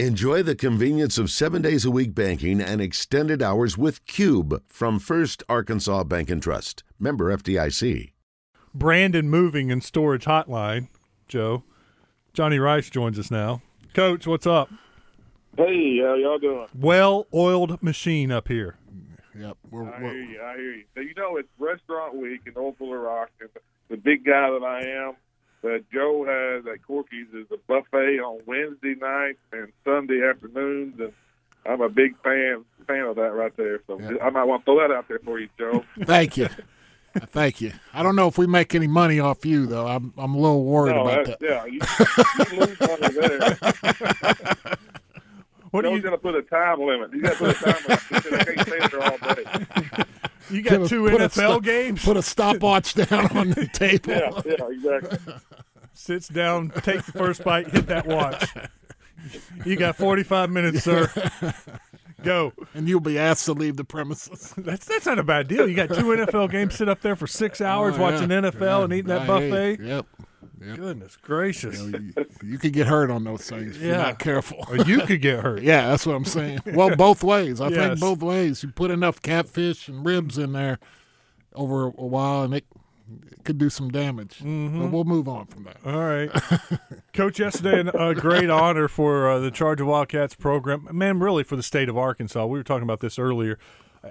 Enjoy the convenience of seven days a week banking and extended hours with Cube from First Arkansas Bank and Trust. Member FDIC. Brandon Moving and Storage Hotline, Joe. Johnny Rice joins us now. Coach, what's up? Hey, how y'all doing? Well oiled machine up here. Yep. We're, I we're, hear you. I hear you. So you know it's restaurant week in Old Fuller Rock, and the big guy that I am, that Joe has at Corky's is a buffet on Wednesday nights and Sunday afternoons, and I'm a big fan fan of that right there. So Yeah. I might want to throw that out there for you, Joe. thank you. Thank you. I don't know if we make any money off you though. I'm I'm a little worried no, about that. yeah, you, you lose money there. What Joe's you gonna put a time limit. You got to put a time limit. I can't stay there all day. you got two a NFL stop- games? Put a stopwatch down on the table. Yeah, yeah, exactly. Sits down, takes the first bite, hit that watch. You got 45 minutes, sir. Go. And you'll be asked to leave the premises. That's that's not a bad deal. You got two NFL games, sit up there for six hours Oh, yeah. watching NFL Yeah. and eating that I buffet. Yep. Yep. Goodness gracious. You, know, you, you could get hurt on those things if you're Yeah. not careful. Or you could get hurt. Yeah, that's what I'm saying. Well, both ways. I Yes. think both ways. You put enough catfish and ribs in there over a while, and it, it could do some damage. Mm-hmm. But we'll move on from that. All right. Coach, yesterday, a great honor for uh, the Charging Wildcats program. Man, really for the state of Arkansas. We were talking about this earlier.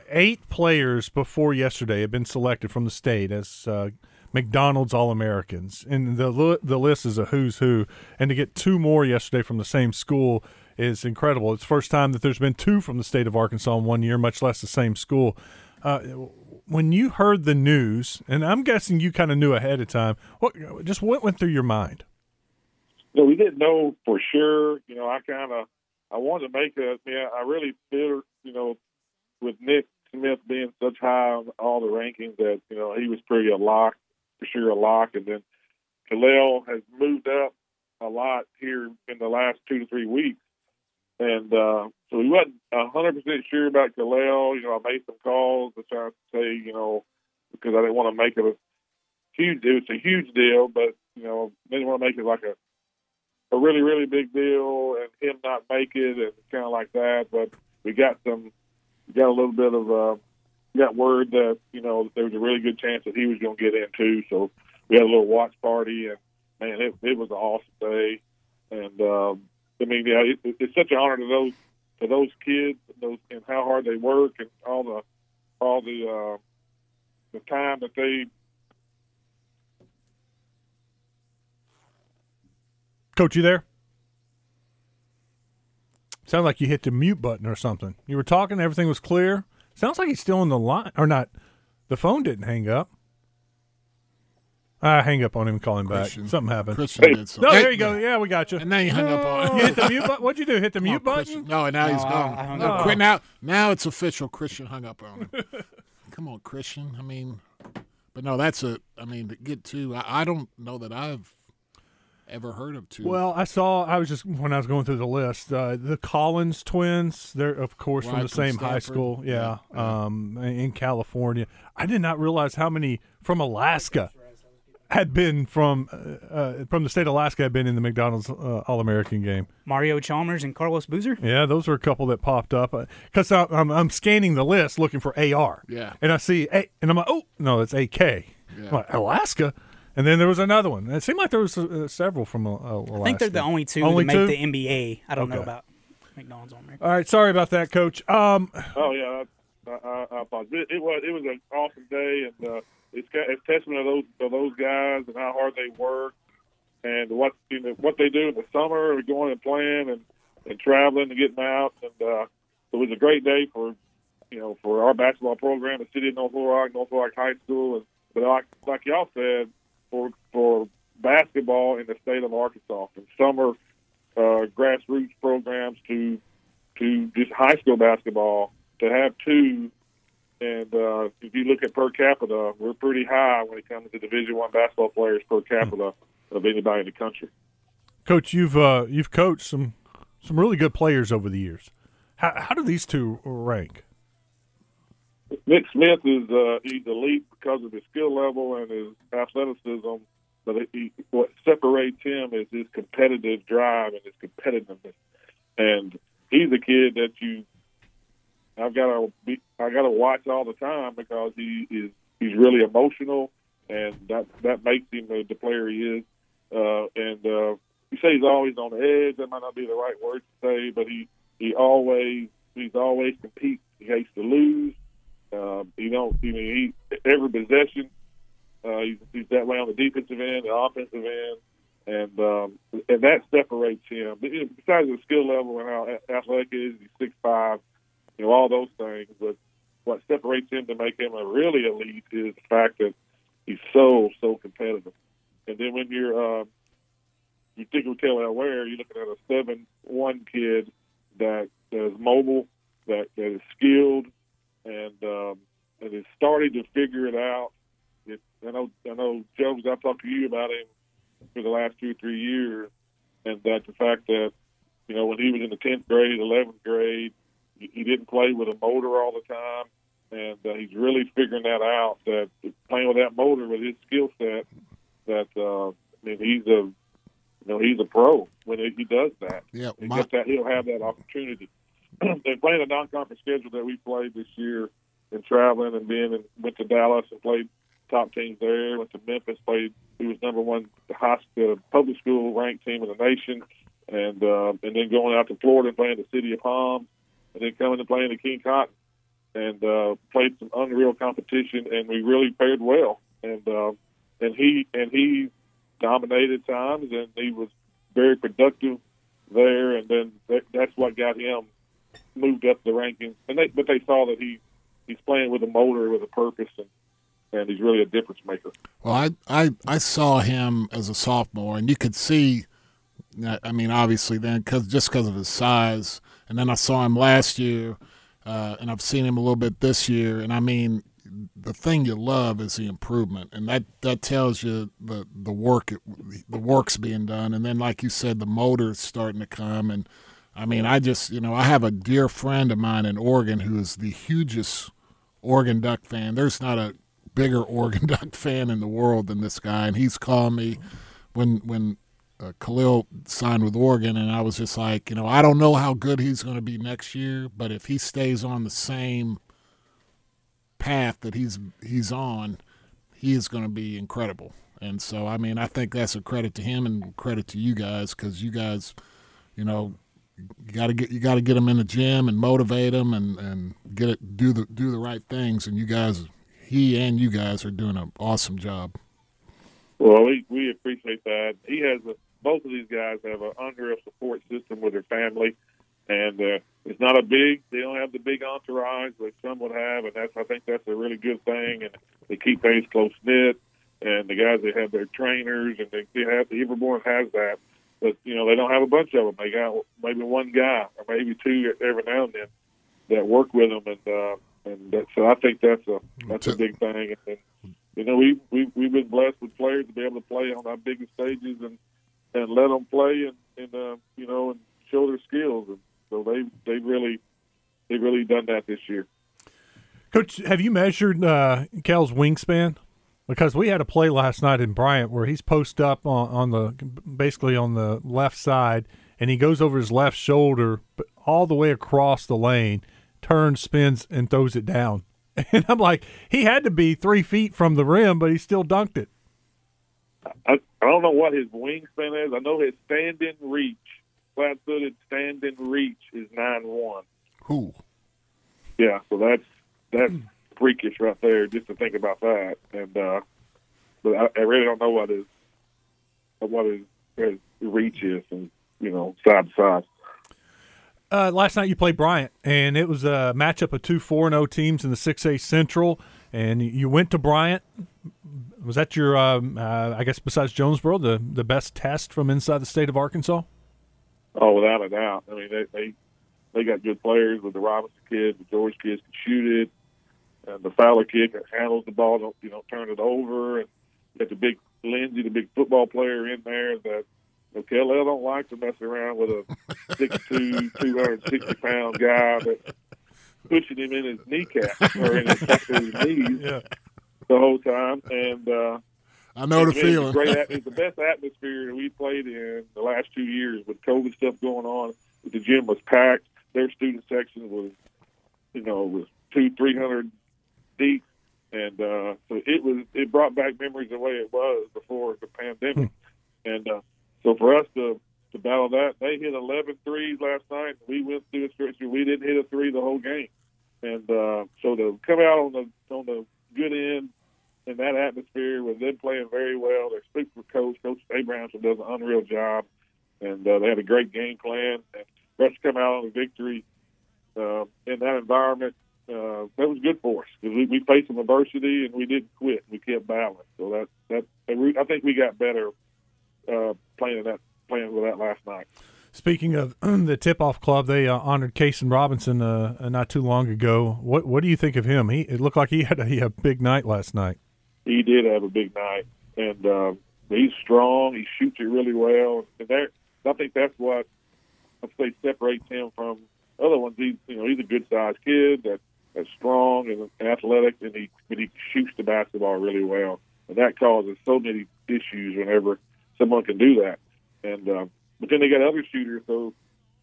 Eight players before yesterday have been selected from the state as uh, McDonald's All Americans. And the, the list is a who's who. And to get two more yesterday from the same school is incredible. It's the first time that there's been two from the state of Arkansas in one year, much less the same school. Uh, when you heard the news, and I'm guessing you kind of knew ahead of time, what just what went through your mind? No, we didn't know for sure. You know, I kind of I wanted to make a. Yeah, I really feel you know with Nick Smith being such high on all the rankings that you know he was pretty a lock for sure a lock, and then Kel'el has moved up a lot here in the last two to three weeks, and uh, so we wasn't a hundred percent sure about Kel'el. You know, I made some calls to try to say you know because I didn't want to make it a huge. It was a huge deal, but you know, didn't want to make it like a a really, really big deal and him not make it and kind of like that. But we got some, we got a little bit of, uh, got word that, you know, there was a really good chance that he was going to get in too. So we had a little watch party and man, it, it was an awesome day. And, um, I mean, yeah, it, it's such an honor to those, to those kids those, and how hard they work and all the, all the, uh, the time that they Coach, you there? Sound like you hit the mute button or something. You were talking, everything was clear. Sounds like he's still on the line, or not. The phone didn't hang up. I hang up on him, and call him back. Something happened. Christian Hey. did so. No, there you go. Yeah, we got you. And then you hung up on You hit the mute button. What'd you do? Hit the Come on, mute button? Christian. No, and now he's gone. I hung No, quit now. Now it's official. Christian hung up on him. Come on, Christian. I mean, but no, that's a. I mean, to get to. I, I don't know that I've ever heard of two. Well, I saw. I was just when I was going through the list. Uh, the Collins twins. They're of course from the from same high school. Yeah, Yeah, yeah. Um, in California. I did not realize how many from Alaska had been from uh, uh, from the state of Alaska had been in the McDonald's uh, All American game. Mario Chalmers and Carlos Boozer. Yeah, those were a couple that popped up because I'm, I'm scanning the list looking for AR. Yeah. and I see A, and I'm like, oh no, it's AK. Yeah. I'm like, Alaska. And then there was another one. It seemed like there was uh, several from uh, Alaska. I think they're the only two Only to make two? the NBA. I don't know about McDonald's on America. All right, sorry about that, Coach. Um, Oh yeah, I, I, I apologize. It, it was it was an awesome day, and uh, it's ca- it's testament of those of those guys and how hard they work, and what you know, what they do in the summer, going and playing and, and traveling and getting out, and uh, it was a great day for you know for our basketball program, the city of North Little Rock, North Little Rock High School, and but like like y'all said, for for basketball in the state of Arkansas, from summer uh, grassroots programs to to just high school basketball to have two and uh, if you look at per capita we're pretty high when it comes to division one basketball players per capita of anybody in the country Coach, you've uh, you've coached some some really good players over the years. How how do these two rank? Nick smith is uh, he's elite because of his skill level and his athleticism but he, what separates him is his competitive drive and his competitiveness and he's a kid that you I've got to be I got to watch all the time because he is he's really emotional, and that that makes him the, the player he is. Uh, and uh, you say he's always on the edge. That might not be the right word to say, but he he always he's always compete. He hates to lose. Uh, you know, mean, he every possession. Uh, he's, he's that way on the defensive end, the offensive end, and um, and that separates him. Besides the skill level and how athletic he is, he's six five, you know, all those things. But what separates him to make him a really elite is the fact that he's so so competitive. And then when you're uh, you think of Kel'el Ware, you're looking at a seven one kid that, that is mobile, that that is skilled, and um, and is starting to figure it out. It, I know I know Jones. I've talked to you about him for the last two or three years, and that the fact that you know when he was in the tenth grade, eleventh grade, he, he didn't play with a motor all the time, and uh, he's really figuring that out. That playing with that motor with his skill set, that uh, I mean he's a you know he's a pro when he does that. Yeah, my, that he'll have that opportunity. And playing a non-conference schedule that we played this year, and traveling and being in, went to Dallas and played top teams there. Went to Memphis, played. He was number one high school, public school ranked team in the nation, and uh, and then going out to Florida and playing the City of Palm, and then coming and playing the King Cotton, and uh, played some unreal competition, and we really paired well. And uh, and he and he dominated times, and he was very productive there. And then that, that's what got him moved up the rankings. And they, but they saw that he he's playing with a motor with a purpose, and and he's really a difference maker. Well, I, I, I saw him as a sophomore, and you could see. I mean, obviously, then because just because of his size, and then I saw him last year, uh, and I've seen him a little bit this year, and I mean, the thing you love is the improvement, and that, that tells you the the work the work's being done, and then like you said, the motor's starting to come, and I mean, I just you know I have a dear friend of mine in Oregon who is the hugest Oregon Duck fan. There's not a bigger Oregon Duck fan in the world than this guy, and he's called me when when uh, Kel'el signed with Oregon, and I was just like, you know, I don't know how good he's going to be next year, but if he stays on the same path that he's he's on, he is going to be incredible. And so, I mean, I think that's a credit to him and credit to you guys because you guys, you know, you got to get you got to get them in the gym and motivate them and and get it do the do the right things. And you guys he and you guys are doing an awesome job. Well, we we appreciate that. He has a, both of these guys have an unreal support system with their family, and uh, it's not a big. They don't have the big entourage like some would have, and that's I think that's a really good thing. And they keep things close knit, and the guys they have their trainers, and they, they have the Everborn has that. But you know they don't have a bunch of them. They got maybe one guy or maybe two every now and then that work with them, and uh, and that, so I think that's a that's a big thing. And, and you know, we we we've been blessed with players to be able to play on our biggest stages and and let them play and and uh, you know and show their skills. And so they they really they really done that this year. Coach, have you measured uh, Kel's wingspan? Because we had a play last night in Bryant where he's post up on, on the basically on the left side, and he goes over his left shoulder, but all the way across the lane turns, spins, and throws it down. And I'm like, he had to be three feet from the rim, but he still dunked it. I, I don't know what his wingspan is. I know his standing reach, flat footed standing reach is nine one. Who? Yeah, so that's that's hmm. Freakish right there just to think about that. And uh but I, I really don't know what his what his, his reach is and you know, side to side. Uh, last night you played Bryant, and it was a matchup of two 4 0 teams in the 6A Central, and you went to Bryant. Was that your, um, uh, I guess, besides Jonesboro, the, the best test from inside the state of Arkansas? Oh, without a doubt. I mean, they they, they got good players with the Robinson kids, the George kids can shoot it, and the Fowler kid that handles the ball, don't you know, turn it over, and got the big Lindsay, the big football player in there that Okay, I don't like to mess around with a 6'2", 260 pound guy that pushing him in his kneecap or in his, his knees Yeah. the whole time. And uh, I know the it's feeling. Great, it's the best atmosphere we played in the last two years with COVID stuff going on. the gym was packed. Their student section was, you know, was two, three hundred deep, and uh, so it was. It brought back memories the way it was before the pandemic, and uh, so for us to to battle that, they hit 11 threes last night. We went through a stretch we didn't hit a three the whole game, and uh, so to come out on the on the good end in that atmosphere with them playing very well. Their super coach, Coach Abrahamson, does an unreal job, and uh, they had a great game plan. And for us to come out on a victory uh, in that environment, uh, that was good for us because we, we faced some adversity and we didn't quit. We kept battling. So that that I think we got better uh, playing that playing with that last night. Speaking of the tip-off club, they uh, honored Kason Robinson uh, not too long ago. What what do you think of him? He it looked like he had a, he had a big night last night he did have a big night, and uh, he's strong. He shoots it really well, and that I think that's what I say separates him from other ones. He's you know he's a good sized kid that that's strong and athletic, and he but he shoots the basketball really well, and that causes so many issues whenever someone can do that. And uh, but then they got other shooters, so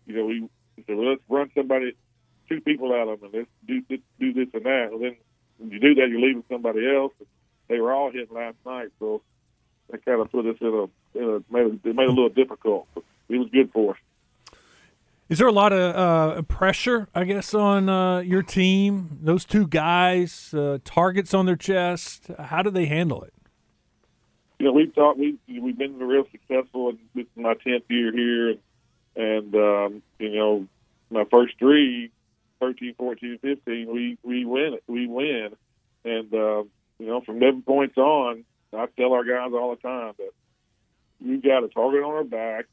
you know we said well, let's run somebody, two people at them, and let's do this, do this and that. And then when you do that, you're leaving somebody else. They were all hitting last night, so that kind of put us in a, in a made it, made a little difficult. But it was good for us. Is there a lot of uh, pressure, I guess, on uh, your team? Those two guys, uh, targets on their chest. How do they handle it? You know, we've thought we we've been real successful. This is my tenth year here, and, and um, you know, my first three, 13, 14, 15, we we win it. We win, and uh, you know, from them points on, I tell our guys all the time that you got a target on our back.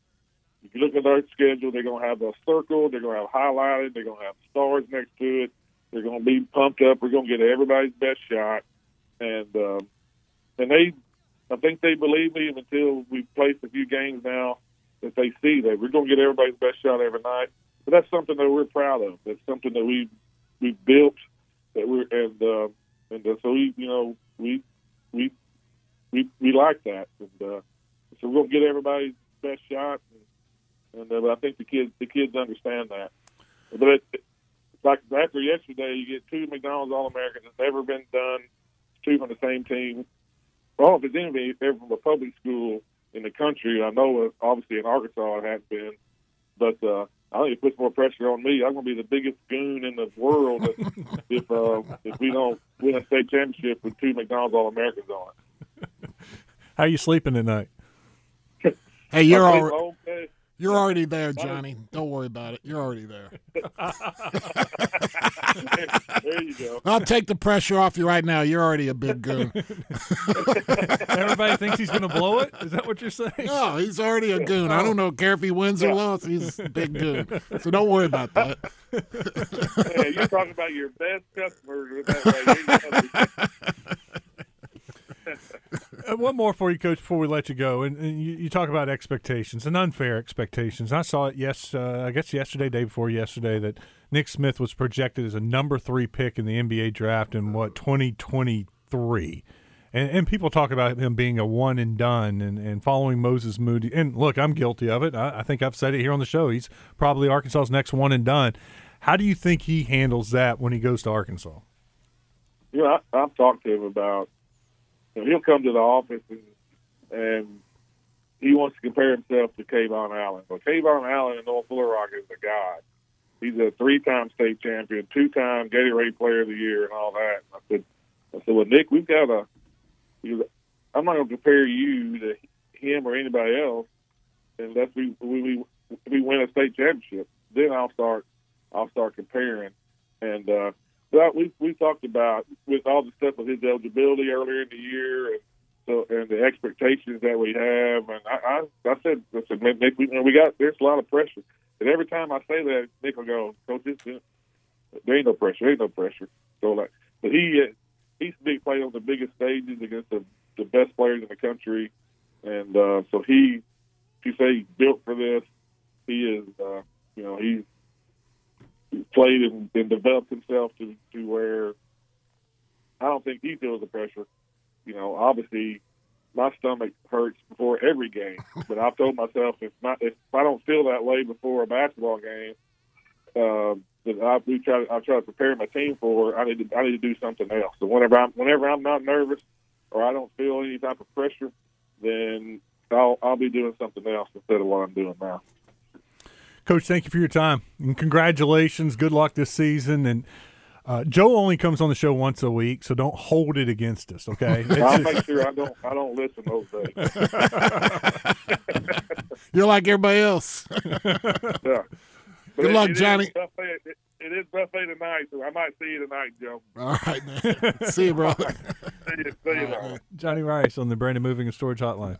If you look at our schedule, they're going to have a circle, they're going to have highlighted, they're going to have stars next to it. They're going to be pumped up. We're going to get everybody's best shot, and um, and they, I think they believe me until we've a few games now that they see that we're going to get everybody's best shot every night. But that's something that we're proud of. That's something that we we've built that we're and. Uh, and uh, so we, you know, we we we we like that, and uh, so we're gonna get everybody's best shot, and, and uh, I think the kids the kids understand that. But it, like after yesterday, you get two McDonald's All Americans. It's never been done. Two from the same team. Well, if it's anybody ever from a public school in the country, I know obviously in Arkansas it has been, but uh, I think it puts more pressure on me. I'm going to be the biggest goon in the world if if, uh, if we don't win a state championship with two McDonald's All Americans on it. How are you sleeping tonight? hey, you're all. You're already there, Johnny. Don't worry about it. You're already there. there you go. I'll take the pressure off you right now. You're already a big goon. Everybody thinks he's going to blow it. Is that what you're saying? No, he's already a goon. I oh. don't know care if he wins or loses. He's a big goon. So don't worry about that. yeah, you're talking about your best customer. That one more for you, Coach, before we let you go. And, and you, you, talk about expectations and unfair expectations. I saw it, yes, uh, I guess yesterday, day before yesterday, that Nick Smith was projected as a number three pick in the NBA draft in what, 2023. And, and people talk about him being a one and done and, and following Moses Moody. And look, I'm guilty of it. I, I think I've said it here on the show. He's probably Arkansas's next one and done. How do you think he handles that when he goes to Arkansas? Know, I, I've talked to him about know, he'll come to the office and and he wants to compare himself to KeVaughn Allen. But KeVaughn Allen in North Little Rock is a god. He's a three-time state champion, two-time Gatorade Player of the Year, and all that. And I said, I said, well, Nick, we've got a. I'm not going to compare you to him or anybody else unless we we we win a state championship. Then I'll start I'll start comparing. And uh, but we we talked about with all the stuff with his eligibility earlier in the year, and so and the expectations that we have. And I I, I said, I said, Nick, we, we got there's a lot of pressure. And every time I say that, Nick will go, Coach, this, there ain't no pressure, there ain't no pressure. So like, but he he's big playing on the biggest stages against the the best players in the country, and uh, so he, if you say he's built for this, he is. Uh, you know, he's played and, and developed himself to to where I don't think he feels the pressure. You know, obviously my stomach hurts before every game. But I've told myself if not if I don't feel that way before a basketball game, uh, that I we try I try to prepare my team for. I need to I need to do something else. So whenever I'm whenever I'm not nervous or I don't feel any type of pressure, then I'll I'll be doing something else instead of what I'm doing now. Coach, thank you for your time and congratulations. Good luck this season. And uh, Joe only comes on the show once a week, so don't hold it against us, okay? I'll make sure I don't I don't listen those days. You're like everybody else. Yeah. But Good it- luck, it is Johnny. buffet- it- it is buffet tonight, so I might see you tonight, Joe. All right, man. See you, brother. See you, see you All right, tomorrow. man. Johnny Rice on the Brandon Moving and Storage Hotline.